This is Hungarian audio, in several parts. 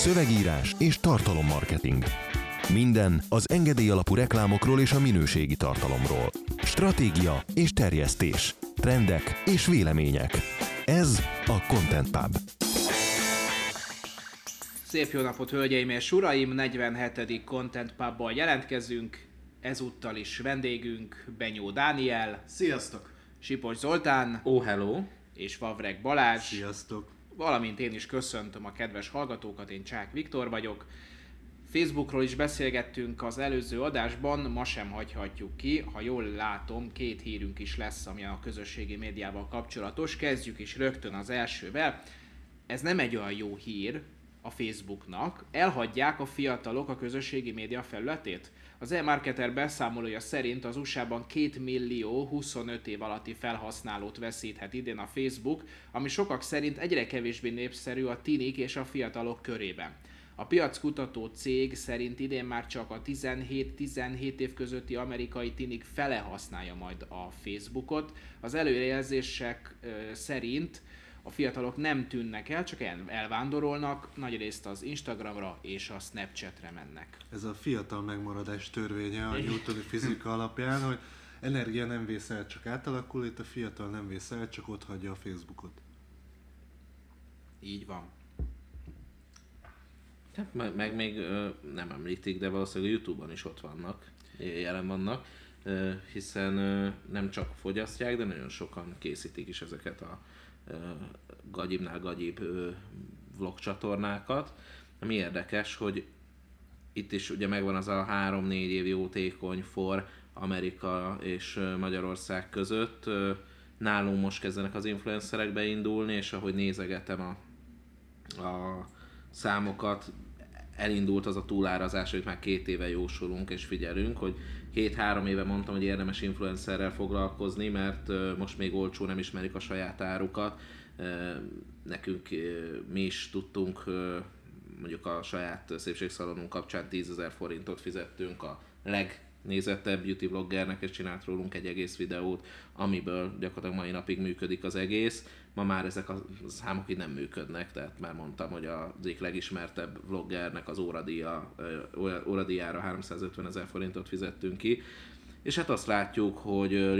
szövegírás és tartalommarketing. Minden az engedély alapú reklámokról és a minőségi tartalomról. Stratégia és terjesztés. Trendek és vélemények. Ez a Content Pub. Szép jó napot, hölgyeim és uraim! 47. Content Pubbal jelentkezünk. Ezúttal is vendégünk Benyó Dániel, Sziasztok! Sipos Zoltán Oh, hello! és Vavreg Balázs. Sziasztok! Valamint én is köszöntöm a kedves hallgatókat, én Csák Viktor vagyok. Facebookról is beszélgettünk az előző adásban, ma sem hagyhatjuk ki. Ha jól látom, két hírünk is lesz, ami a közösségi médiával kapcsolatos. Kezdjük is rögtön az elsővel. Ez nem egy olyan jó hír a Facebooknak. Elhagyják a fiatalok a közösségi média felületét? Az e-marketer beszámolója szerint az USA-ban 2 millió 25 év alatti felhasználót veszíthet idén a Facebook, ami sokak szerint egyre kevésbé népszerű a tinik és a fiatalok körében. A piackutató cég szerint idén már csak a 17-17 év közötti amerikai tinik fele használja majd a Facebookot. Az előrejelzések szerint a fiatalok nem tűnnek el, csak el, elvándorolnak, nagyrészt az Instagramra és a Snapchatre mennek. Ez a fiatal megmaradás törvénye a newtoni fizika alapján, hogy energia nem vész el, csak átalakul, itt a fiatal nem vész el, csak ott hagyja a Facebookot. Így van. Hát meg, meg még nem említik, de valószínűleg a Youtube-on is ott vannak, jelen vannak, hiszen nem csak fogyasztják, de nagyon sokan készítik is ezeket a gagyibnál gagyibb vlog csatornákat. Ami érdekes, hogy itt is ugye megvan az a 3-4 év jótékony for Amerika és Magyarország között. Nálunk most kezdenek az influencerek beindulni, és ahogy nézegetem a, a számokat, elindult az a túlárazás, hogy már két éve jósolunk és figyelünk, hogy két-három éve mondtam, hogy érdemes influencerrel foglalkozni, mert most még olcsó nem ismerik a saját árukat. Nekünk mi is tudtunk mondjuk a saját szépségszalonunk kapcsán 10 ezer forintot fizettünk a legnézettebb beauty bloggernek, és csinált rólunk egy egész videót, amiből gyakorlatilag mai napig működik az egész. Ma már ezek a számok így nem működnek, tehát már mondtam, hogy az egyik legismertebb vloggernek az óradíja, óradíjára 350 ezer forintot fizettünk ki. És hát azt látjuk, hogy ö,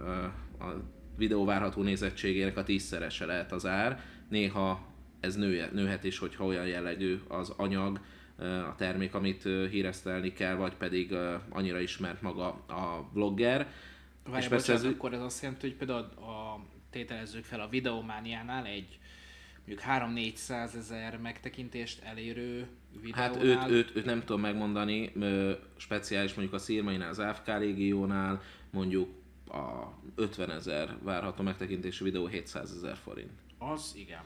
ö, a videó várható nézettségének a tízszerese lehet az ár. Néha ez nő, nőhet is, hogyha olyan jellegű az anyag, a termék, amit híresztelni kell, vagy pedig annyira ismert maga a blogger. Várj, És bocsánat, persze ez- akkor ez azt jelenti, hogy például a, tételezzük fel a videomániánál egy mondjuk 3-400 ezer megtekintést elérő videónál. Hát őt, őt, őt nem tudom megmondani, speciális mondjuk a Szirmainál, az AFK Légiónál, mondjuk a 50 ezer várható megtekintésű videó 700 ezer forint. Az igen.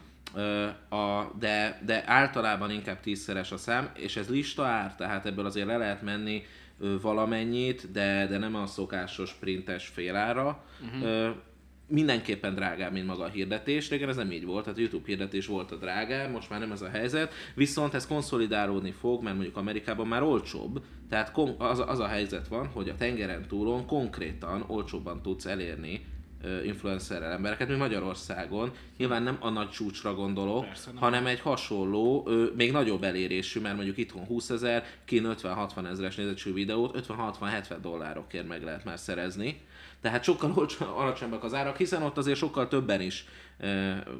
A, de, de általában inkább tízszeres a szám, és ez lista ár, tehát ebből azért le lehet menni valamennyit, de, de nem a szokásos printes félára. Uh-huh. Mindenképpen drágább, mint maga a hirdetés. Régen ez nem így volt, tehát a YouTube hirdetés volt a drágább, most már nem ez a helyzet, viszont ez konszolidálódni fog, mert mondjuk Amerikában már olcsóbb, tehát az, az a helyzet van, hogy a tengeren túlon konkrétan olcsóbban tudsz elérni influencerrel embereket, mint Magyarországon. Nyilván nem a nagy csúcsra gondolok, Persze, nem. hanem egy hasonló, még nagyobb elérésű, mert mondjuk itthon 20 ezer, kín 50-60 ezeres nézettségű videót 50-60-70 dollárokért meg lehet már szerezni. Tehát sokkal alacsonyabbak az árak, hiszen ott azért sokkal többen is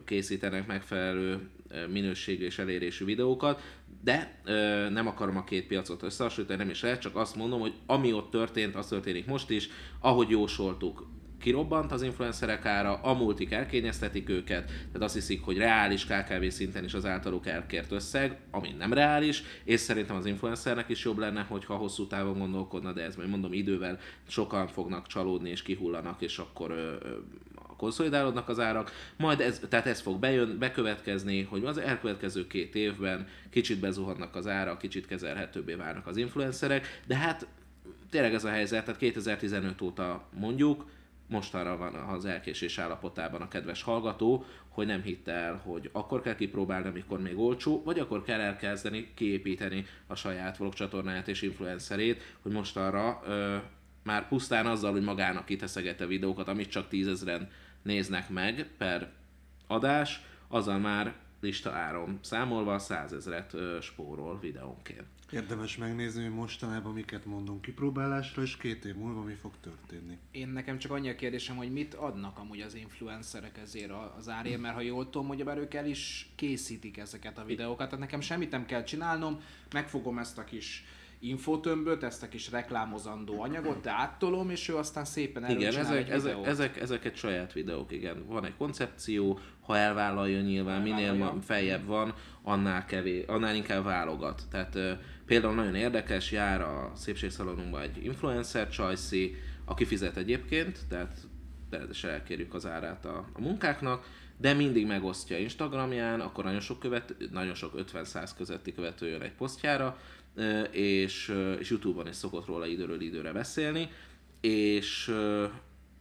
készítenek megfelelő minőségű és elérésű videókat, de nem akarom a két piacot összehasonlítani, nem is lehet, csak azt mondom, hogy ami ott történt, az történik most is, ahogy jósoltuk, kirobbant az influencerek ára, a multik elkényeztetik őket, tehát azt hiszik, hogy reális KKV szinten is az általuk elkért összeg, ami nem reális, és szerintem az influencernek is jobb lenne, hogyha hosszú távon gondolkodna, de ez majd mondom idővel sokan fognak csalódni és kihullanak, és akkor ö, ö, konszolidálódnak az árak, majd ez, tehát ez fog bejön, bekövetkezni, hogy az elkövetkező két évben kicsit bezuhannak az árak, kicsit kezelhetőbbé válnak az influencerek, de hát tényleg ez a helyzet, tehát 2015 óta mondjuk, mostanra van az elkésés állapotában a kedves hallgató, hogy nem hitte el, hogy akkor kell kipróbálni, amikor még olcsó, vagy akkor kell elkezdeni kiépíteni a saját vlog csatornáját és influencerét, hogy mostanra ö, már pusztán azzal, hogy magának kiteszegette videókat, amit csak tízezren néznek meg per adás, azzal már lista áron számolva 100 ezeret spórol videónként. Érdemes megnézni, hogy mostanában miket mondunk kipróbálásra, és két év múlva mi fog történni. Én nekem csak annyi a kérdésem, hogy mit adnak amúgy az influencerek ezért az árért, mert ha jól tudom, hogy ők el is készítik ezeket a videókat, tehát nekem semmit nem kell csinálnom, megfogom ezt a kis infotömböt, ezt a kis reklámozandó anyagot, de áttolom, és ő aztán szépen Igen, ezek, ezek, ezek, ezek saját videók, igen. Van egy koncepció, ha elvállalja nyilván, minél ma, feljebb van, annál, kevés, annál inkább válogat. Tehát uh, például nagyon érdekes, jár a szépségszalonunkban egy influencer csajszi, aki fizet egyébként, tehát természetesen elkérjük az árát a, a munkáknak, de mindig megosztja Instagramján, akkor nagyon sok, követ, nagyon sok 50-100 közötti követő jön egy posztjára, és, és Youtube-on is szokott róla időről időre beszélni, és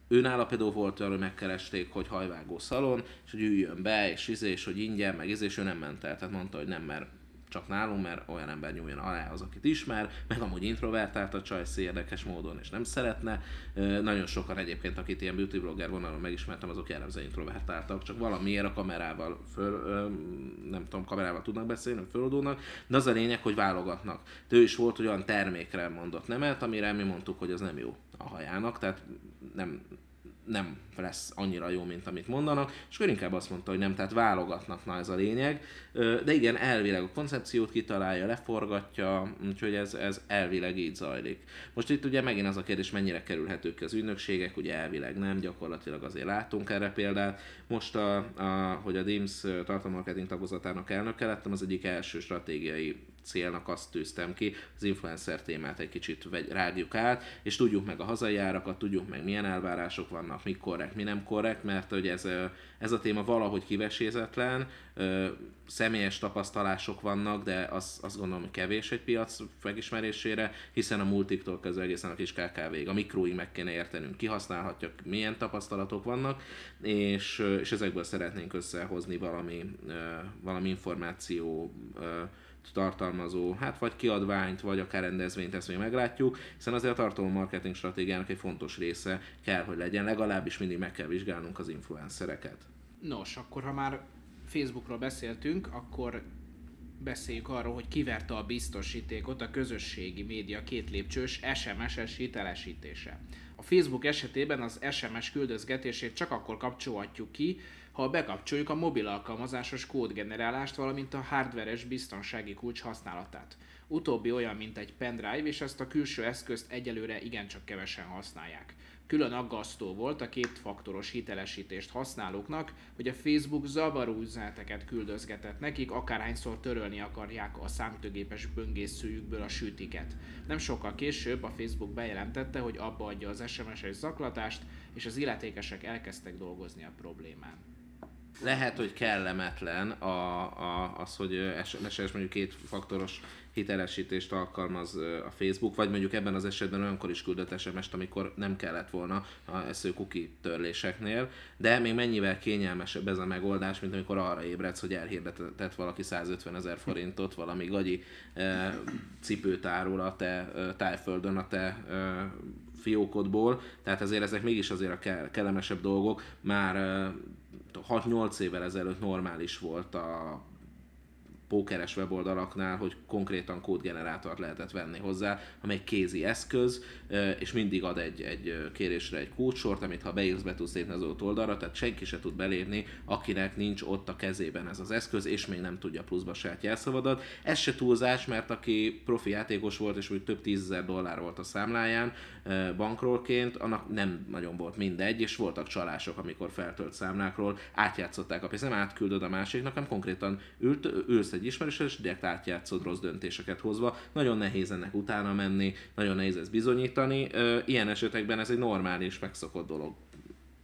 őnála például volt olyan, hogy megkeresték, hogy hajvágó szalon, és hogy üljön be, és izé, és hogy ingyen, meg izé, és ő nem ment el. Tehát mondta, hogy nem, mert csak nálunk, mert olyan ember nyúljon alá az, akit ismer, meg amúgy introvertált a csajsz érdekes módon, és nem szeretne. Nagyon sokan egyébként, akit ilyen beauty blogger vonalon megismertem, azok jellemzően introvertáltak, csak valamiért a kamerával föl, nem tudom, kamerával tudnak beszélni, föloldulnak, de az a lényeg, hogy válogatnak. De ő is volt, hogy olyan termékre mondott nemet, amire mi mondtuk, hogy az nem jó a hajának, tehát nem, nem lesz annyira jó, mint amit mondanak, és akkor inkább azt mondta, hogy nem, tehát válogatnak, na ez a lényeg. De igen, elvileg a koncepciót kitalálja, leforgatja, úgyhogy ez, ez elvileg így zajlik. Most itt ugye megint az a kérdés, mennyire kerülhetők az ügynökségek, ugye elvileg nem, gyakorlatilag azért látunk erre példát. Most, a, a, hogy a DIMS tartalmarketing tagozatának elnöke lettem, az egyik első stratégiai célnak azt tűztem ki, az influencer témát egy kicsit rágjuk át, és tudjuk meg a hazai árakat, tudjuk meg milyen elvárások vannak, mi korrekt, mi nem korrekt, mert hogy ez, ez a téma valahogy kivesézetlen, személyes tapasztalások vannak, de az, azt gondolom, hogy kevés egy piac megismerésére, hiszen a multiktól kezdve egészen a kis KKV-ig, a mikróig meg kéne értenünk, kihasználhatja, milyen tapasztalatok vannak, és, és ezekből szeretnénk összehozni valami, valami információ tartalmazó, hát vagy kiadványt, vagy akár rendezvényt, ezt még meglátjuk, hiszen azért a tartalom marketing stratégiának egy fontos része kell, hogy legyen, legalábbis mindig meg kell vizsgálnunk az influencereket. Nos, akkor ha már Facebookról beszéltünk, akkor beszéljük arról, hogy kiverte a biztosítékot a közösségi média két lépcsős SMS-es hitelesítése. A Facebook esetében az SMS küldözgetését csak akkor kapcsolhatjuk ki, ha bekapcsoljuk a mobil alkalmazásos kódgenerálást, valamint a hardveres biztonsági kulcs használatát. Utóbbi olyan, mint egy pendrive, és ezt a külső eszközt egyelőre igencsak kevesen használják. Külön aggasztó volt a kétfaktoros hitelesítést használóknak, hogy a Facebook zavaró üzeneteket küldözgetett nekik, akárhányszor törölni akarják a számítógépes böngészőjükből a sütiket. Nem sokkal később a Facebook bejelentette, hogy abba adja az SMS-es zaklatást, és az illetékesek elkezdtek dolgozni a problémán lehet, hogy kellemetlen a, a, az, hogy SMS mondjuk két faktoros hitelesítést alkalmaz a Facebook, vagy mondjuk ebben az esetben olyankor is küldött SMS-t, amikor nem kellett volna a SZÖ cookie törléseknél, de még mennyivel kényelmesebb ez a megoldás, mint amikor arra ébredsz, hogy elhirdetett valaki 150 ezer forintot valami gagyi e, cipőt árul a te e, tájföldön a te e, fiókodból, tehát ezért ezek mégis azért a kellemesebb dolgok, már 6-8 évvel ezelőtt normális volt a pókeres weboldalaknál, hogy konkrétan kódgenerátort lehetett venni hozzá, amely kézi eszköz, és mindig ad egy, egy kérésre egy kódsort, amit ha beírsz, be tudsz lépni az ott oldalra, tehát senki se tud belépni, akinek nincs ott a kezében ez az eszköz, és még nem tudja pluszba saját jelszavadat. Ez se túlzás, mert aki profi játékos volt, és úgy több tízezer dollár volt a számláján bankrolként, annak nem nagyon volt mindegy, és voltak csalások, amikor feltölt számlákról, átjátszották a pénzt, nem átküldöd a másiknak, hanem konkrétan ült, ülsz egy ismerősös, és direkt átjátszod rossz döntéseket hozva. Nagyon nehéz ennek utána menni, nagyon nehéz ezt bizonyítani. Ilyen esetekben ez egy normális, megszokott dolog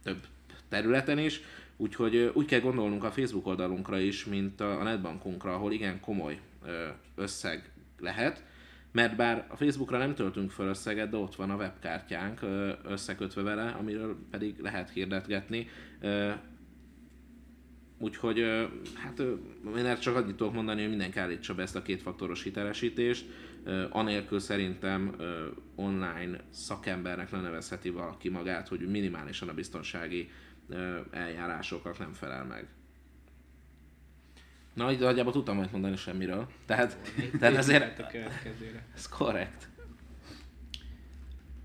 több területen is, úgyhogy úgy kell gondolnunk a Facebook oldalunkra is, mint a netbankunkra, ahol igen komoly összeg lehet, mert bár a Facebookra nem töltünk föl összeget, de ott van a webkártyánk összekötve vele, amiről pedig lehet hirdetgetni. Úgyhogy hát én erre csak annyit tudok mondani, hogy mindenki állítsa be ezt a kétfaktoros hitelesítést. Anélkül szerintem online szakembernek lenevezheti valaki magát, hogy minimálisan a biztonsági eljárásoknak nem felel meg. Na, így nagyjából tudtam majd mondani semmiről. Tehát, tehát ezért a következőre. ez korrekt.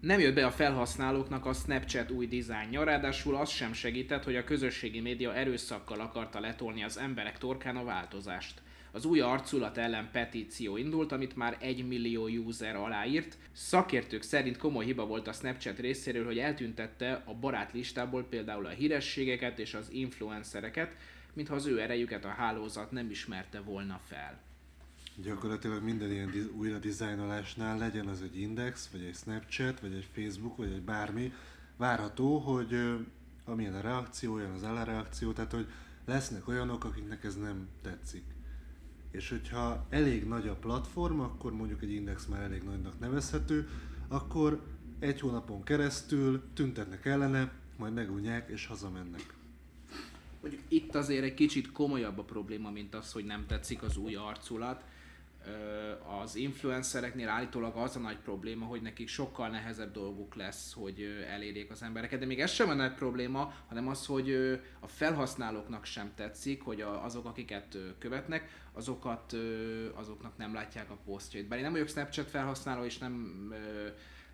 Nem jött be a felhasználóknak a Snapchat új dizájnja, ráadásul az sem segített, hogy a közösségi média erőszakkal akarta letolni az emberek torkán a változást. Az új arculat ellen petíció indult, amit már egy millió user aláírt. Szakértők szerint komoly hiba volt a Snapchat részéről, hogy eltüntette a barátlistából például a hírességeket és az influencereket, mintha az ő erejüket a hálózat nem ismerte volna fel. Gyakorlatilag minden ilyen újra dizájnolásnál legyen az egy Index, vagy egy Snapchat, vagy egy Facebook, vagy egy bármi, várható, hogy amilyen a reakció, olyan az ellenreakció, tehát hogy lesznek olyanok, akiknek ez nem tetszik. És hogyha elég nagy a platform, akkor mondjuk egy Index már elég nagynak nevezhető, akkor egy hónapon keresztül tüntetnek ellene, majd megunják és hazamennek. Mondjuk itt azért egy kicsit komolyabb a probléma, mint az, hogy nem tetszik az új arculat. Az influencereknél állítólag az a nagy probléma, hogy nekik sokkal nehezebb dolguk lesz, hogy elérjék az embereket, de még ez sem a nagy probléma, hanem az, hogy a felhasználóknak sem tetszik, hogy azok, akiket követnek, azokat, azoknak nem látják a posztjait. Bár én nem vagyok Snapchat felhasználó, és nem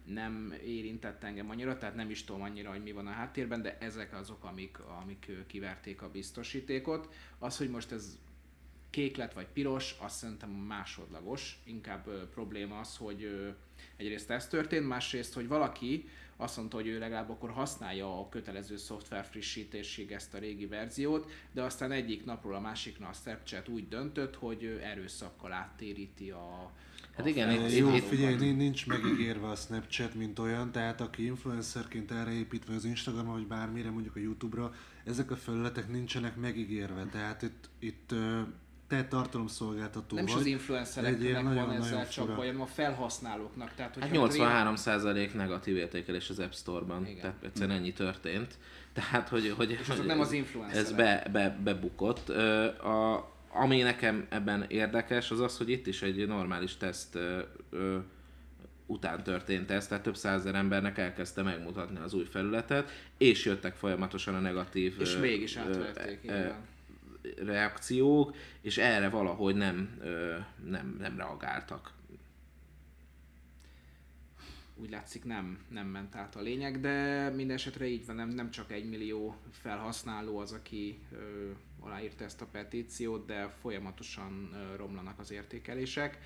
nem érintett engem annyira, tehát nem is tudom annyira, hogy mi van a háttérben, de ezek azok, amik, amik kiverték a biztosítékot. Az, hogy most ez kék lett vagy piros, azt szerintem másodlagos. Inkább ö, probléma az, hogy ö, egyrészt ez történt, másrészt, hogy valaki azt mondta, hogy ő legalább akkor használja a kötelező szoftver frissítésig ezt a régi verziót, de aztán egyik napról a másikra a Snapchat úgy döntött, hogy erőszakkal áttéríti a Hát a igen, itt- Jó, felhasználókat. figyelj, nin- nincs megígérve a Snapchat, mint olyan, tehát aki influencerként erre épít, vagy az Instagramra, vagy bármire, mondjuk a Youtube-ra, ezek a felületek nincsenek megígérve, tehát itt, itt te tartalomszolgáltató Nem is vagy. az egy influencereknek van nagyon-nagyon ezzel csak fura. baj, hanem a felhasználóknak. Tehát, Hát hogyha 83% negatív értékelés az App Store-ban, Igen. tehát egyszerűen ennyi történt. Tehát, hogy, hogy, És hogy nem az ez- influencerek. Ez be, be, bebukott. Ö, A, ami nekem ebben érdekes, az az, hogy itt is egy normális teszt ö, ö, után történt ez, tehát több százezer embernek elkezdte megmutatni az új felületet, és jöttek folyamatosan a negatív És ö, mégis ö, átverték, ö, igen. Reakciók, és erre valahogy nem, nem, nem reagáltak. úgy látszik nem, nem ment át a lényeg, de minden esetre így van, nem, nem csak egy millió felhasználó az, aki ö, aláírta ezt a petíciót, de folyamatosan ö, romlanak az értékelések.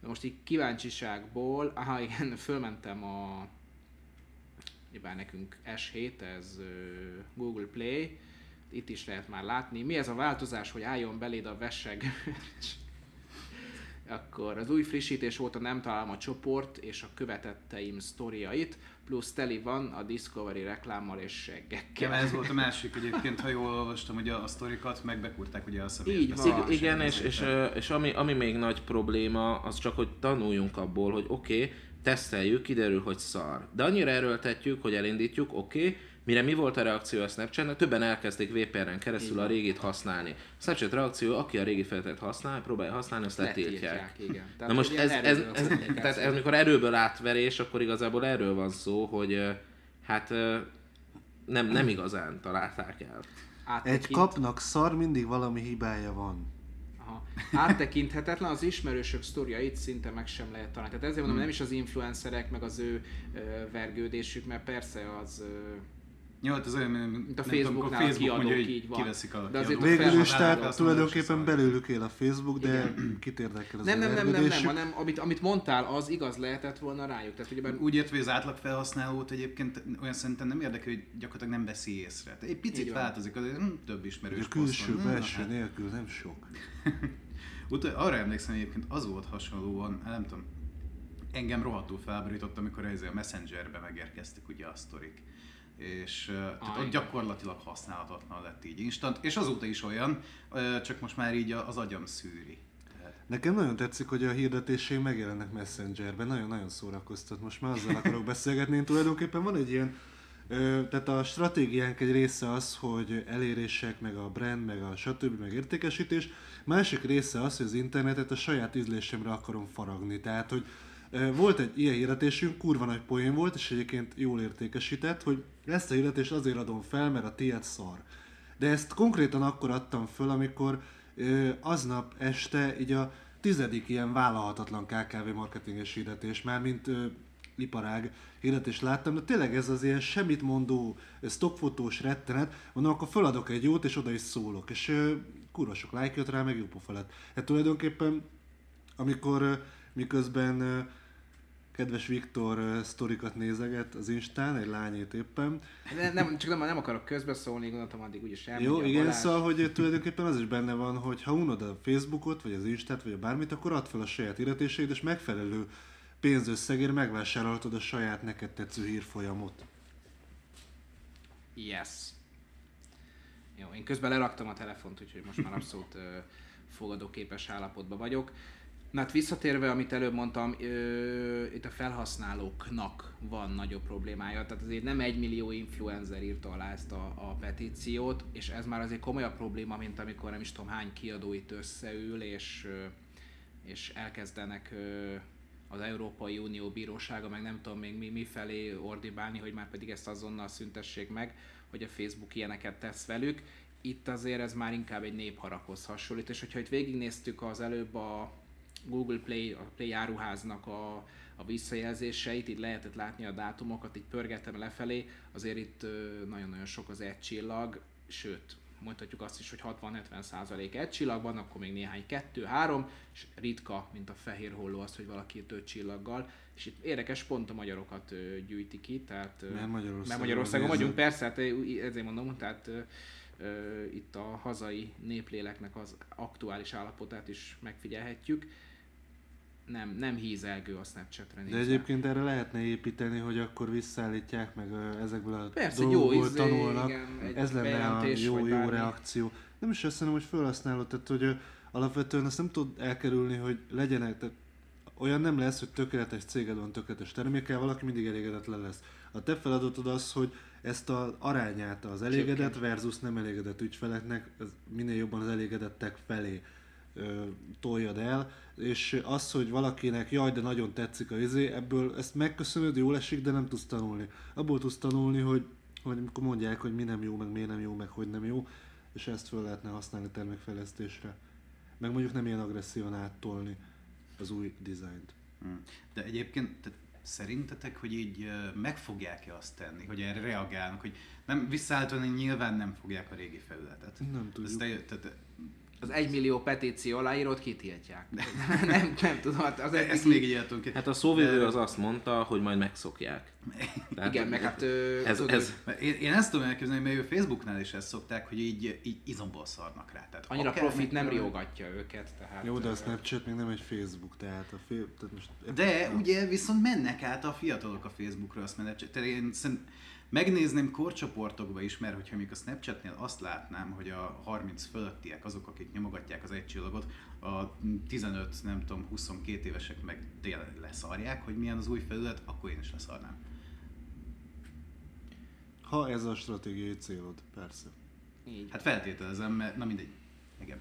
De most így kíváncsiságból, aha igen, fölmentem a nyilván nekünk S7, ez Google Play, itt is lehet már látni. Mi ez a változás, hogy álljon beléd a veseg? Akkor az új frissítés óta nem találom a csoport és a követetteim sztoriait, plusz teli van a Discovery reklámmal és seggekkel. ez volt a másik egyébként, ha jól olvastam ugye a sztorikat, megbekúrták ugye a személyes Így van. Igen, igen és, és, és ami, ami még nagy probléma, az csak, hogy tanuljunk abból, hogy oké, okay, teszteljük, kiderül, hogy szar. De annyira erőltetjük, hogy elindítjuk, oké, okay, mire mi volt a reakció a Snapchat, többen elkezdték VPN-en keresztül a régit használni. A Snapchat reakció, aki a régi felületet használ, próbálja használni, azt letiltják. Igen. Na most ez, ez, ez, tehát ez, amikor erőből átverés, akkor igazából erről van szó, hogy hát nem, nem igazán találták el. Áttekint- Egy kapnak szar, mindig valami hibája van. Aha. Áttekinthetetlen, az ismerősök sztoriait szinte meg sem lehet találni. Tehát ezért Hmm. mondom, nem is az influencerek, meg az ő ö, vergődésük, mert persze az... Ö, Jó, hát ez olyan, mint a tudom, Facebooknál akkor a Facebook mondja, kiadók, hogy így van. kiveszik a De azért Végül is, tehát tulajdonképpen belőlük él a Facebook, de kit érdekel az nem, nem, nem, nem, nem, hanem amit, amit mondtál, az igaz lehetett volna rájuk. Tehát ugyebár Úgy értve, hogy az átlag felhasználót egyébként olyan szerintem nem érdekel, hogy gyakorlatilag nem veszi észre. Tehát egy picit változik, azért hm, több ismerős A külső, poszt van. Hm, belső hát. nélkül nem sok. Utol, arra emlékszem egyébként, az volt hasonlóan, hát nem tudom, engem rohadtul felborított, amikor ez a Messengerbe megérkeztek ugye a sztorik. És tehát Ah, ott gyakorlatilag használhatatlan lett így instant, és azóta is olyan, csak most már így a- az agyam szűri. Nekem nagyon tetszik, hogy a hirdetései megjelennek Messengerben, nagyon-nagyon szórakoztat. Most már azzal akarok beszélgetni, én tulajdonképpen van egy ilyen, ö, tehát a stratégiánk egy része az, hogy elérések, meg a brand, meg a stb. meg értékesítés. Másik része az, hogy az internetet a saját ízlésemre akarom faragni. Tehát, hogy volt egy ilyen hirdetésünk, kurva nagy poén volt, és egyébként jól értékesített, hogy ezt a hirdetést azért adom fel, mert a tiéd szar. De ezt konkrétan akkor adtam föl, amikor aznap este így a tizedik ilyen vállalhatatlan KKV marketinges hirdetés, már mint ö, iparág hirdetést láttam, de tényleg ez az ilyen semmit mondó, stockfotós rettenet, mondom, akkor feladok egy jót, és oda is szólok, és kurva sok like jött rá, meg jó pofa lett. Hát tulajdonképpen, amikor ö, miközben kedves Viktor sztorikat nézeget az Instán, egy lányét éppen, De nem, csak nem, nem akarok közbeszólni, gondoltam addig úgyis elmegy jó, igen, Balázs. szóval, hogy tulajdonképpen az is benne van, hogy ha unod a Facebookot, vagy az Instát, vagy a bármit, akkor add fel a saját hirdetéseid, és megfelelő pénzösszegért megvásárolhatod a saját neked tetsző hírfolyamot. Yes. Jó, én közben leraktam a telefont, úgyhogy most már abszolút fogadóképes állapotban vagyok. Na hát visszatérve, amit előbb mondtam, ö, itt a felhasználóknak van nagyobb problémája. Tehát azért nem egy millió influencer írta alá ezt a, a petíciót, és ez már azért komolyabb probléma, mint amikor nem is tudom hány kiadó itt összeül, és, ö, és elkezdenek ö, az Európai Unió bírósága, meg nem tudom még mi, mi felé ordibálni, hogy már pedig ezt azonnal szüntessék meg, hogy a Facebook ilyeneket tesz velük. Itt azért ez már inkább egy népharakhoz hasonlít, és hogyha itt végignéztük az előbb a Google Play, a Play áruháznak a, a visszajelzéseit, itt lehetett látni a dátumokat, így pörgettem lefelé, azért itt nagyon-nagyon sok az egy csillag, sőt, mondhatjuk azt is, hogy 60-70 százalék egy csillag van, akkor még néhány kettő, három, és ritka, mint a fehér holló az, hogy valaki öt csillaggal, és itt érdekes pont a magyarokat gyűjti ki, tehát Mert Magyarországon mert Magyarországon vagyunk, persze, hát ezért mondom, tehát itt a hazai népléleknek az aktuális állapotát is megfigyelhetjük. Nem, nem hízelgő a Snapchatre De nézve. egyébként erre lehetne építeni, hogy akkor visszaállítják, meg ezekből a Persze, jó dolgokból izé, tanulnak. igen, Ez lenne a jó, jó reakció. Nem is azt mondom, hogy felhasználod, tehát hogy alapvetően azt nem tud elkerülni, hogy legyenek, tehát olyan nem lesz, hogy tökéletes céged van, tökéletes termékkel, valaki mindig elégedetlen lesz. A te feladatod az, hogy ezt az arányát az elégedett versus nem elégedett ügyfeleknek, minél jobban az elégedettek felé toljad el, és az, hogy valakinek jaj, de nagyon tetszik a izé, ebből ezt megköszönöd, jól esik, de nem tudsz tanulni. Abból tudsz tanulni, hogy, hogy amikor mondják, hogy mi nem jó, meg miért nem jó, meg hogy nem jó, és ezt föl lehetne használni termékfejlesztésre. Meg mondjuk nem ilyen agresszívan áttolni az új dizájnt. Mm. De egyébként tehát szerintetek, hogy így meg fogják-e azt tenni, hogy erre reagálnak, hogy nem visszaállítani nyilván nem fogják a régi felületet. Nem tudjuk. Ezt te, tehát, Az egymillió petíció aláírót kitiltják. nem, nem tudom, hát az ezt eddigi- még így el tudom Hát a szóvivő az azt mondta, hogy majd megszokják. Tehát Igen, meg hát... Ö, ez, tudod, ez, Én, én ezt tudom elképzelni, mert ő Facebooknál is ezt szokták, hogy így, így izomból szarnak rá. Tehát Annyira akár profit nem riogatja őket, tehát... Jó, de a Snapchat még nem egy Facebook, tehát a fél, tehát most... De ugye viszont mennek át a fiatalok a Facebookra, azt mennek, tehát én szerint megnézném korcsoportokba is, mert hogyha még a Snapchatnél azt látnám, hogy a 30 fölöttiek azok, akik nyomogatják az egy csillagot, a 15, nem tudom, 22 évesek meg tényleg leszarják, hogy milyen az új felület, akkor én is leszarnám. Ha ez a stratégiai célod, persze. Így. Hát feltételezem, mert na mindegy. Igen.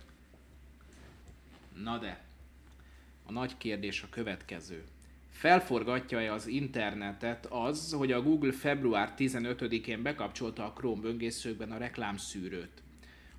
Na de, a nagy kérdés a következő. Felforgatja-e az internetet az, hogy a Google február 15-én bekapcsolta a Chrome böngészőkben a reklámszűrőt?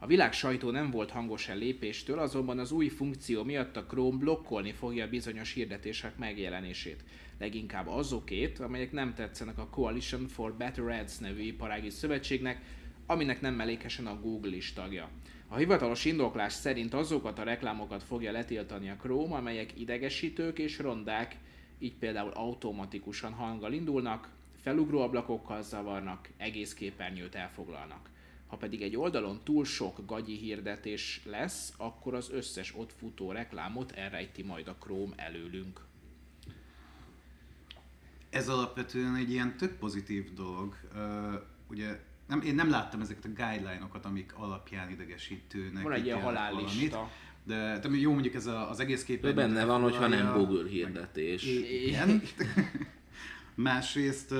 A világ sajtó nem volt hangos e lépéstől, azonban az új funkció miatt a Chrome blokkolni fogja bizonyos hirdetések megjelenését. Leginkább azokét, amelyek nem tetszenek a Coalition for Better Ads nevű iparági szövetségnek, aminek nem mellékesen a Google is tagja. A hivatalos indoklás szerint azokat a reklámokat fogja letiltani a Chrome, amelyek idegesítők és rondák, így például automatikusan hanggal indulnak, felugró ablakokkal zavarnak, egész képernyőt elfoglalnak. Ha pedig egy oldalon túl sok gagyi hirdetés lesz, akkor az összes ott futó reklámot elrejti majd a Chrome előlünk. Ez alapvetően egy ilyen tök pozitív dolog. Uh, ugye nem, én nem láttam ezeket a guideline-okat, amik alapján idegesítőnek Van egy ilyen halállista. De, de jó mondjuk ez a, az egész ő képen. benne van, hogyha nem Google hirdetés. Igen. Másrészt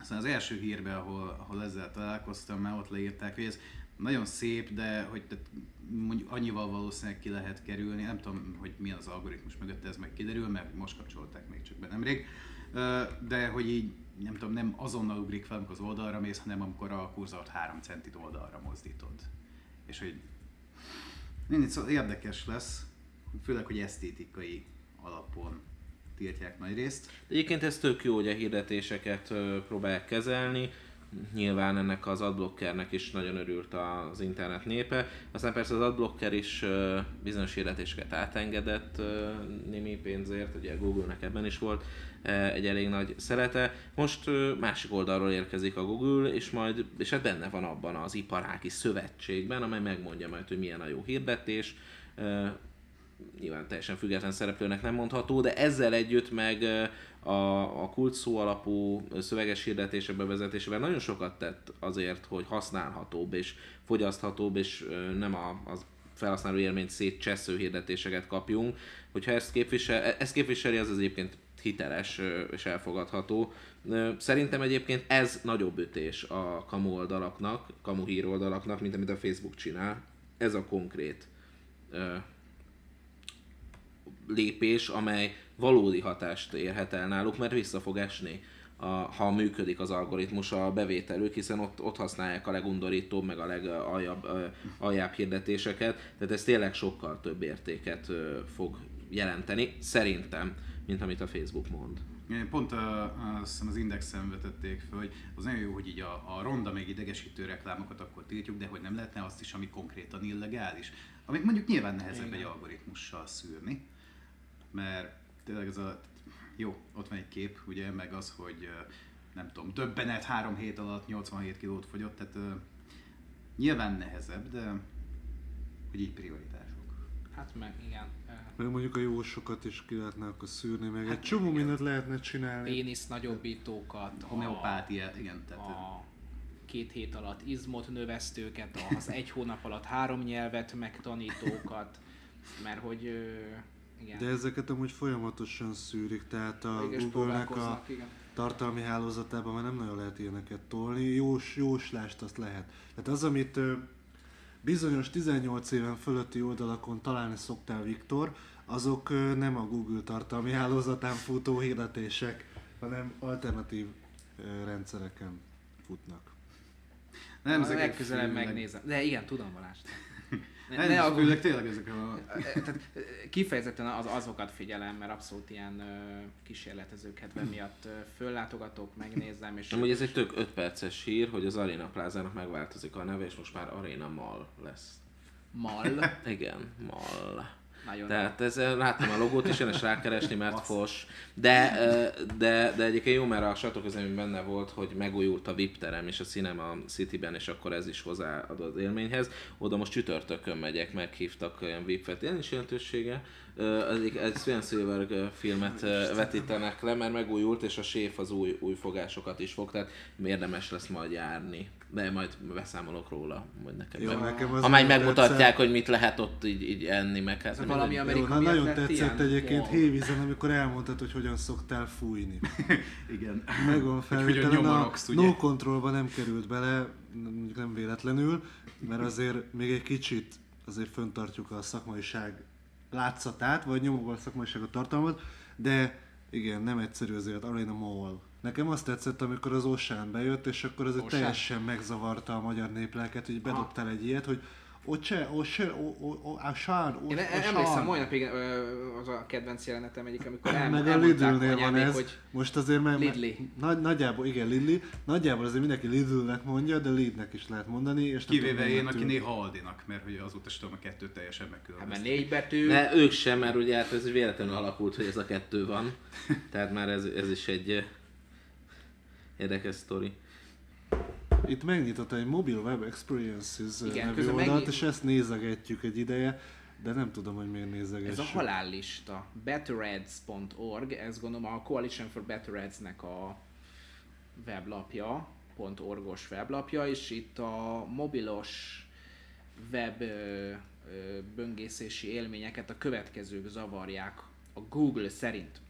aztán az első hírben, ahol, ahol ezzel találkoztam, már ott leírták, hogy ez nagyon szép, de hogy tehát mondjuk annyival valószínűleg ki lehet kerülni, nem tudom, hogy mi az algoritmus mögött ez meg kiderül, mert most kapcsolták még csak be nemrég, de hogy így nem tudom, nem azonnal ugrik fel, amikor az oldalra mész, hanem amikor a kurzort 3 centit oldalra mozdítod. És hogy Mindig szóval érdekes lesz, főleg, hogy esztétikai alapon tiltják nagy részt. Egyébként ez tök jó, hogy a hirdetéseket próbálják kezelni. Nyilván ennek az adblockernek is nagyon örült az internet népe. Aztán persze az adblocker is bizonyos hirdetéseket átengedett némi pénzért, ugye Google-nek ebben is volt egy elég nagy szerete. Most másik oldalról érkezik a Google, és majd, és hát benne van abban az iparági szövetségben, amely megmondja majd, hogy milyen a jó hirdetés. Nyilván teljesen független szereplőnek nem mondható, de ezzel együtt meg a, a kult szó alapú szöveges hirdetések bevezetésével nagyon sokat tett azért, hogy használhatóbb és fogyaszthatóbb, és nem a, az felhasználó élményt szétcsesző hirdetéseket kapjunk. Hogyha ezt, képvisel, ezt képviseli, az az egyébként hiteles és elfogadható. Szerintem egyébként ez nagyobb ütés a kamu oldalaknak, kamu hír oldalaknak, mint amit a Facebook csinál. Ez a konkrét lépés, amely valódi hatást érhet el náluk, mert vissza fog esni, a, ha működik az algoritmus a bevételük, hiszen ott, ott használják a legundorítóbb, meg a legaljabb aljább hirdetéseket, tehát ez tényleg sokkal több értéket fog jelenteni, szerintem, mint amit a Facebook mond. Pont a, azt hiszem az Indexen vetették fel, hogy az nagyon jó, hogy így a, a ronda még idegesítő reklámokat akkor tiltjuk, de hogy nem lehetne azt is, ami konkrétan illegális. Amit mondjuk nyilván nehezebb egy algoritmussal szűrni, mert tényleg ez a... Jó, ott van egy kép, ugye, meg az, hogy nem tudom, döbbenet három hét alatt 87 kilót fogyott, tehát ö, nyilván nehezebb, de hogy így prioritások. Hát meg igen. Meg mondjuk a jósokat is ki lehetne akkor szűrni, meg Hát egy csomó igen. mindent lehetne csinálni. Pénisz nagyobbítókat, a, Homeopátia, igen, tehát a két hét alatt izmot növesztőket, az egy hónap alatt három nyelvet megtanítókat, mert hogy igen. De ezeket amúgy folyamatosan szűrik, tehát a Google-nek a igen. tartalmi hálózatában már nem nagyon lehet ilyeneket tolni, jós, jóslást azt lehet. Tehát az, amit bizonyos 18 éven fölötti oldalakon találni szoktál Viktor, azok nem a Google tartalmi hálózatán futó hirdetések, hanem alternatív rendszereken futnak. nem, ezek legközelebb megnézem. De igen, tudom Balázs. Ne, Nem, ne ne aggódj. tényleg ezek a... Tehát kifejezetten az, azokat figyelem, mert abszolút ilyen ö, kísérletező kedve miatt ö, föllátogatok, megnézem, és Amúgy ez egy tök 5 perces hír, hogy az Arena Plázának megváltozik a neve, és most már Arena Mall lesz. mall, Igen, Mall. Nagyon Tehát ezzel láttam a logót is, érdemes rákeresni, mert fos. De, de, de egyébként jó, mert a satóközleményben benne volt, hogy megújult a VIP terem és a Cinema City-ben, és akkor ez is hozzáad az élményhez. Oda most csütörtökön megyek, meghívtak olyan VIP-et. Ilyen is jelentősége. Egy Sven Spielberg ö, filmet vetítenek le, mert megújult, és a séf az új, új fogásokat is fog, tehát érdemes lesz majd járni. De majd beszámolok róla, hogy neked Jó, nekem az Ha majd nagyon megmutatják, tetszett. hogy mit lehet ott így, így enni, meg hát Ez valami mindegy. Amerika Jó, na, miatt nagyon lett tetszett ilyen? egyébként Wow. Hévízen, amikor elmondtad, hogy hogyan szoktál fújni. Igen. Megvan Hogy felvételen, a ugye? No Controlba nem került bele, mondjuk nem véletlenül, mert azért még egy kicsit azért föntartjuk a szakmaiság látszatát, vagy nyomogva a szakmaiság a tartalmat, de igen, nem egyszerű azért Arena Mall. Nekem azt tetszett, amikor az Ocean bejött, és akkor az teljesen megzavarta a magyar néplelket, hogy bedobtál egy ilyet, hogy Oce, Oce, Ocean, Én e- emlékszem, mai napig ö, az a kedvenc jelenetem egyik, amikor el, meg a Lidl-nél van ez. hogy Most azért meg, Lidli. Nagy, nagyjából, igen, Lidli. Nagyjából azért mindenki Lidlnek mondja, de Lidnek is lehet mondani. És Kivéve én, aki néha Aldinak, mert hogy azóta sem tudom a kettőt teljesen hát mert megkülönböztetni. négy betű, De ők sem, mert ugye hát ez véletlenül alakult, hogy ez a kettő van. Tehát már ez, ez is egy érdekes sztori. Itt megnyitott egy Mobile Web Experiences Igen, Igen, nevű oldalt, megnyit- és ezt nézegetjük egy ideje, de nem tudom, hogy miért nézegessük. ez a halállista, bettereds.org, ez gondolom a Coalition for Better Ads-nek a weblapja, .orgos weblapja, és itt a mobilos web ö, ö, böngészési élményeket a következők zavarják a Google szerint.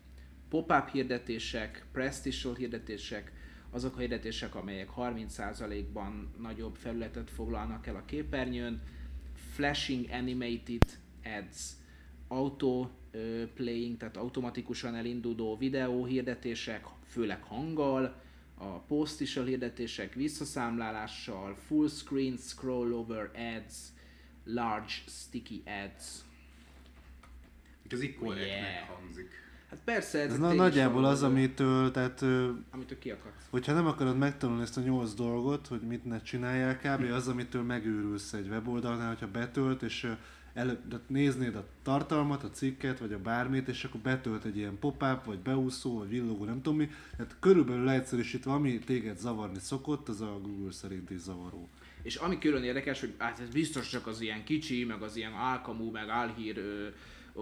Pop-up hirdetések, prestigial hirdetések, azok a hirdetések, amelyek 30%-ban nagyobb felületet foglalnak el a képernyőn, flashing animated ads, auto playing, tehát automatikusan elinduló videó hirdetések, főleg hanggal, a postitional hirdetések visszaszámlálással, full screen scroll over ads, large sticky ads. Ez így korrektnek Yeah. hangzik. Hát persze, Ez na, nagyjából az, amitől, tehát Amitől kiakadsz. hogyha nem akarod megtanulni ezt a nyolc dolgot, hogy mit ne csináljál, kb. az, amitől megőrülsz egy weboldalnál, hogyha betölt, és ö, elő, tehát néznéd a tartalmat, a cikket, vagy a bármit, és akkor betölt egy ilyen pop-up, vagy beúszó, vagy villogó, nem tudom mi. Tehát körülbelül leegyszerűsítve, ami téged zavarni szokott, az a Google szerint is zavaró. És ami külön érdekes, hogy hát ez biztos csak az ilyen kicsi, meg az ilyen álkamú, meg álhír ö,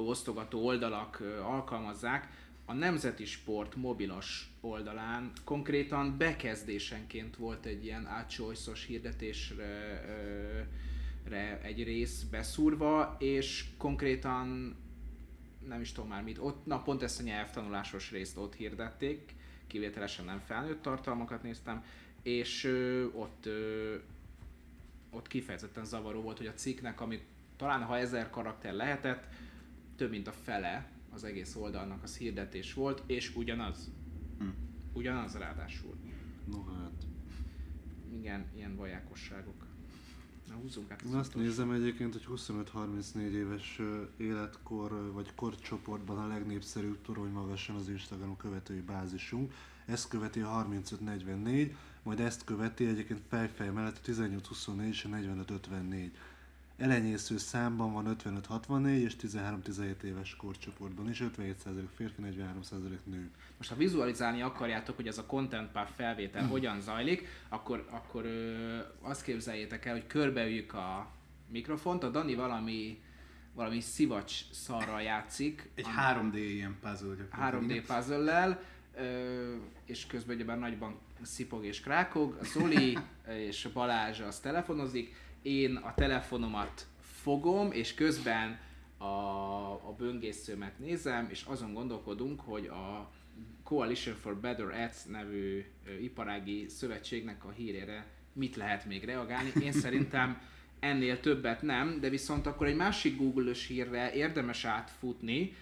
osztogató oldalak alkalmazzák, a Nemzeti Sport mobilos oldalán. Konkrétan bekezdésenként volt egy ilyen átcsojszos hirdetésre re egy rész beszúrva, és konkrétan nem is tudom már mit, ott, na pont ezt a nyelvtanulásos részt ott hirdették, kivételesen nem felnőtt tartalmakat néztem, és ö, ott ö, ott kifejezetten zavaró volt, hogy a cikknek, amit talán ha ezer karakter lehetett, több mint a fele az egész oldalnak az hirdetés volt, és ugyanaz. Hm. Ugyanaz ráadásul. No hát. Igen, ilyen vajákosságok. Na húzzunk át. az azt utolsó. nézem egyébként, hogy 25-34 éves életkor vagy korcsoportban a legnépszerűbb torony magasan az Instagram követői bázisunk. Ezt követi a 35-44, majd ezt követi egyébként fejfej mellett a 18-24 és a 45-54. Elenyésző számban van 55-64 és 13-17 éves korcsoportban is, 57% férfi, 43% nő. Most ha vizualizálni akarjátok, hogy ez a Content Pub felvétel hogyan zajlik, akkor, akkor ö, azt képzeljétek el, hogy körbeüljük a mikrofont, a Dani valami, valami szivacs szarral játszik, Egy ami- 3D ilyen puzzle gyakorlatilag. 3D puzzle és közben ugyebár nagyban szipog és krákog, a Zoli és a Balázs az telefonozik, én a telefonomat fogom, és közben a, a böngészőmet nézem, és azon gondolkodunk, hogy a Coalition for Better Ads nevű iparági szövetségnek a hírére mit lehet még reagálni. Én szerintem ennél többet nem, de viszont akkor egy másik Google-ös hírre érdemes átfutni,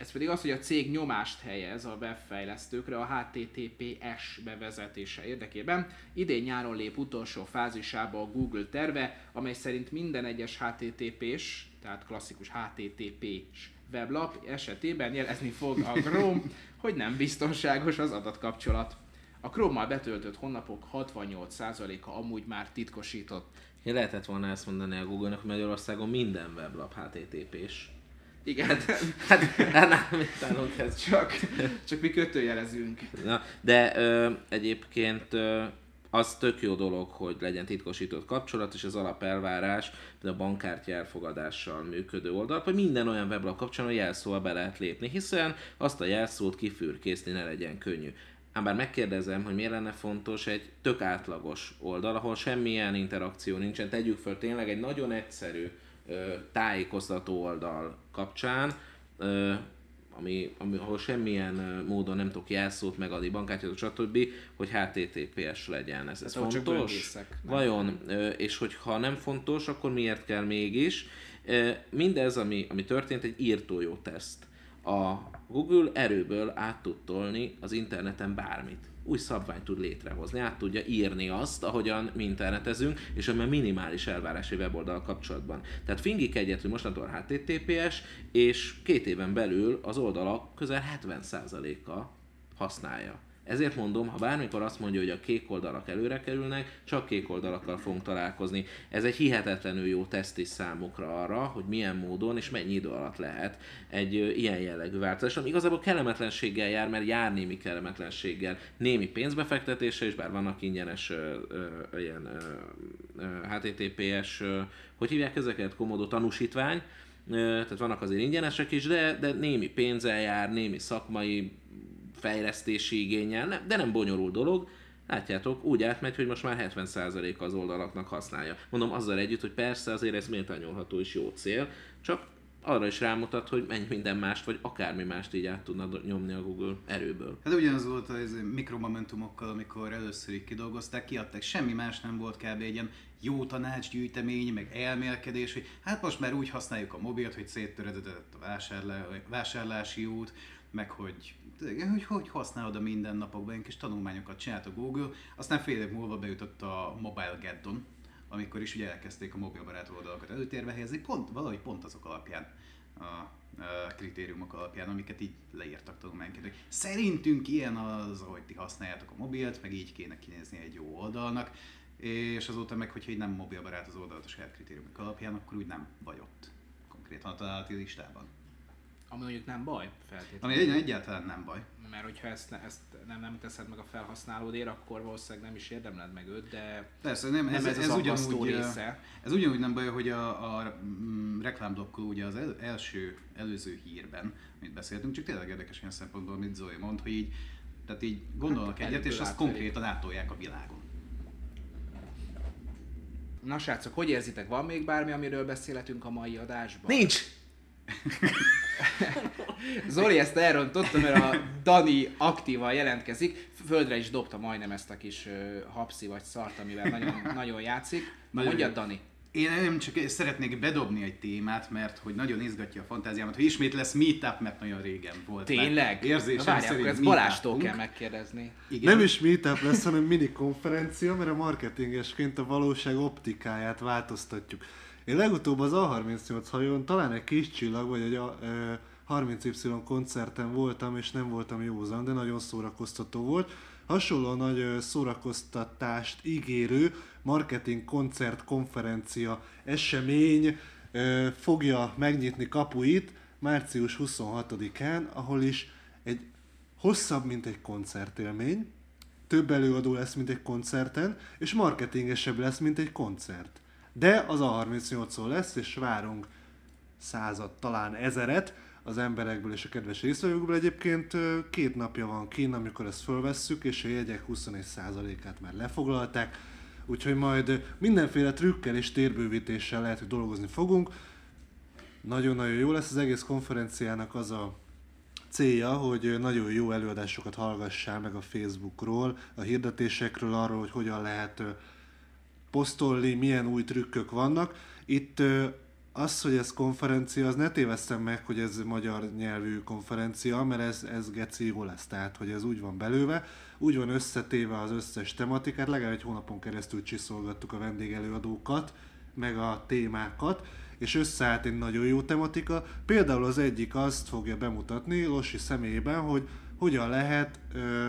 ez pedig az, hogy a cég nyomást helyez a webfejlesztőkre a HTTPS bevezetése érdekében. Idén nyáron lép utolsó fázisába a Google terve, amely szerint minden egyes HTTP-s, tehát klasszikus HTTP-s weblap esetében jelezni fog a Chrome, hogy nem biztonságos az adatkapcsolat. A Chrome-mal betöltött honlapok 68%-a amúgy már titkosított. Én lehetett volna ezt mondani a Google-nak, hogy Magyarországon minden weblap HTTP-s. Igen, Hát, hát nem, nálunk ez csak, csak mi kötőjelezünk. Na, de ö, egyébként ö, az tök jó dolog, hogy legyen titkosított kapcsolat, és az alapelvárás, de a bankkártya elfogadással működő oldal, hogy minden olyan weblap kapcsolatban jelszóval be lehet lépni, hiszen azt a jelszót kifürkészni ne legyen könnyű. Ám bár megkérdezem, hogy miért lenne fontos egy tök átlagos oldal, ahol semmilyen interakció nincsen, tegyük föl tényleg egy nagyon egyszerű tájékoztató oldal kapcsán, ami, ami, ahol semmilyen módon nem tudok jelszót megadni, bankkártyát, stb., hogy HTTPS legyen. Ez, ez csak fontos? böngészek? Vajon? És hogy ha nem fontos, akkor miért kell mégis? Mindez, ami, ami történt, egy írtójó teszt. A Google erőből át tud tolni az interneten bármit. Új szabványt tud létrehozni, át tudja írni azt, ahogyan mi internetezünk, és ami a minimális elvárás weboldal kapcsolatban. Tehát fingik egyet, hogy mostantól HTTPS, és két éven belül az oldalak közel 70%-a használja. Ezért mondom, ha bármikor azt mondja, hogy a kék oldalak előre kerülnek, csak kék oldalakkal fogunk találkozni. Ez egy hihetetlenül jó teszt is számukra arra, hogy milyen módon és mennyi idő alatt lehet egy ilyen jellegű változás, ami igazából kellemetlenséggel jár, mert jár némi kellemetlenséggel, némi pénzbefektetése is, bár vannak ingyenes ö, ö, ilyen ö, ö, HTTPS, ö, hogy hívják ezeket, komodó tanúsítvány, tehát vannak azért ingyenesek is, de, de némi pénzzel jár, némi szakmai fejlesztési igényel, de nem bonyolult dolog. Látjátok, úgy átmegy, hogy most már 70% az oldalaknak használja. Mondom azzal együtt, hogy persze azért ez méltányolható és jó cél, csak arra is rámutat, hogy mennyi minden mást, vagy akármi mást így át tudna nyomni a Google erőből. Hát ugyanaz volt az mikromomentumokkal, amikor először így kidolgozták, kiadták, semmi más nem volt kb. egy ilyen jó tanácsgyűjtemény, meg elmélkedés, hogy hát most már úgy használjuk a mobilt, hogy széttöredezett a vásárlá, vásárlási út, meg hogy, hogy hogy használod a mindennapokban, ilyen kis tanulmányokat csinált a Google, aztán fél év múlva bejutott a Mobile Geddon, amikor is ugye elkezdték a mobilbarát oldalakat előtérbe helyezni, pont, valahogy pont azok alapján, a, a kritériumok alapján, amiket így leírtak tanulmányként. Szerintünk ilyen az, ahogy ti használjátok a mobilt, meg így kéne kinézni egy jó oldalnak, és azóta meg, hogyha így nem mobilbarát az oldalat a saját kritériumok alapján, akkor úgy nem vagy ott konkrétan a találati listában. Ami mondjuk nem baj, feltétlenül. Ami egy, egyáltalán nem baj. Mert hogyha ezt, ezt nem, nem teszed meg a felhasználódért, akkor valószínűleg nem is érdemled meg őt, de Persze, nem, nem ez, ez, ez, az ugyanúgy, része. ez ugyanúgy nem baj, hogy a, a mm, reklámblokkol ugye az el, első, előző hírben, amit beszéltünk, csak tényleg érdekes ilyen szempontból, amit Zoe mond, hogy így, tehát így gondolnak Hát, egyet, és azt konkrétan átolják a világon. Na srácok, hogy érzitek, van még bármi, amiről beszélhetünk a mai adásban? Nincs! Zoli ezt elrontotta, mert a Dani aktívan jelentkezik. Földre is dobta majdnem ezt a kis hapszi vagy szart, amivel nagyon, nagyon játszik. Nagyon Mondjad, jó. Dani. Én nem csak szeretnék bedobni egy témát, mert hogy nagyon izgatja a fantáziámat, hogy ismét lesz meetup, mert nagyon régen volt. Tényleg? Érzésem Na várjál, szerint akkor ezt Balástól kell megkérdezni. Igen. Nem is meetup lesz, hanem mini konferencia, mert a marketingesként a valóság optikáját változtatjuk. Én legutóbb az A38 hajón talán egy kis csillag, vagy egy a, ö, 30Y koncerten voltam, és nem voltam józan, de nagyon szórakoztató volt. Hasonló nagy szórakoztatást ígérő marketing koncert, konferencia, esemény ö, fogja megnyitni kapuit március 26-án, ahol is egy hosszabb, mint egy koncertélmény, több előadó lesz, mint egy koncerten, és marketingesebb lesz, mint egy koncert. De az a 38-szor lesz, és várunk százat, talán ezeret az emberekből és a kedves résztvevőkből. Egyébként két napja van kín, amikor ezt fölvesszük, és a jegyek 21%-át már lefoglalták, úgyhogy majd mindenféle trükkel és térbővítéssel lehet, hogy dolgozni fogunk. Nagyon-nagyon jó lesz az egész konferenciának az a célja, hogy nagyon jó előadásokat hallgassál meg a Facebookról, a hirdetésekről, arról, hogy hogyan lehet posztolni, milyen új trükkök vannak. Itt az, hogy ez konferencia, az ne tévesszem meg, hogy ez magyar nyelvű konferencia, mert ez, ez geci jó lesz, tehát hogy ez úgy van belőve, úgy van összetéve az összes tematikát, legalább egy hónapon keresztül csiszolgattuk a vendégelőadókat, meg a témákat, és összeállt egy nagyon jó tematika. Például az egyik azt fogja bemutatni Losi személyében, hogy hogyan lehet ö,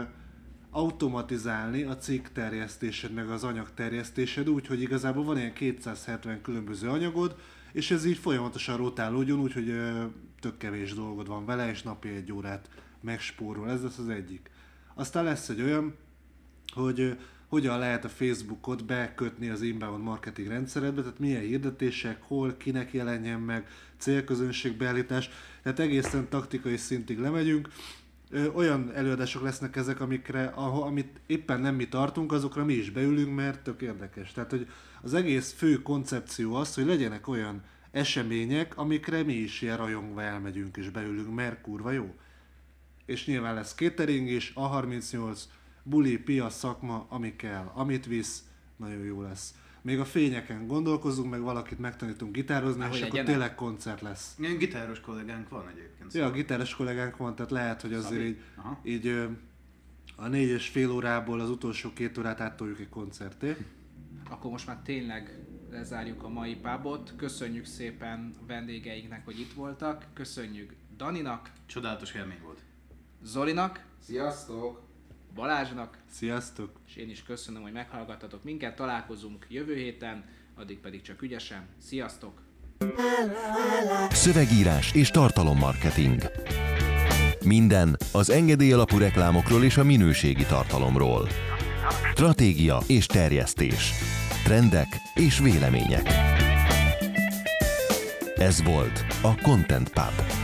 automatizálni a cikk terjesztésed, meg az anyag terjesztésed úgy, hogy igazából van ilyen 270 különböző anyagod, és ez így folyamatosan rotálódjon, úgyhogy tök kevés dolgod van vele, és napi egy órát megspórol. Ez lesz az egyik. Aztán lesz egy olyan, hogy ö, hogyan lehet a Facebookot bekötni az inbound marketing rendszeredbe, tehát milyen hirdetések, hol, kinek jelenjen meg, célközönségbeállítás, tehát egészen taktikai szintig lemegyünk. Ö, olyan előadások lesznek ezek, amikre, ahol, amit éppen nem mi tartunk, azokra mi is beülünk, mert tök érdekes. Tehát, hogy az egész fő koncepció az, hogy legyenek olyan események, amikre mi is ilyen rajongva elmegyünk és beülünk, mert kurva jó. És nyilván lesz catering is, A38, buli, piac, szakma, ami kell, amit visz, nagyon jó lesz. Még a fényeken gondolkozunk, meg valakit megtanítunk gitározni, Ahogy és akkor tényleg koncert lesz. Ilyen gitáros kollégánk van egyébként. Ja, a gitáros kollégánk van, tehát lehet, hogy azért Szabi? így, Aha. így a négy és fél órából az utolsó két órát áttoljuk egy koncerté. Akkor most már tényleg lezárjuk a mai pubot. Köszönjük szépen a vendégeinknek, hogy itt voltak. Köszönjük Daninak, Csodálatos élmény volt. Zolinak, Sziasztok! Balázsnak, Sziasztok! és én is köszönöm, hogy meghallgattatok minket. Találkozunk jövő héten, addig pedig csak ügyesen. Sziasztok! Szövegírás és tartalommarketing. Minden az engedély alapú reklámokról és a minőségi tartalomról. Stratégia és terjesztés. Trendek és vélemények. Ez volt a Content Pub.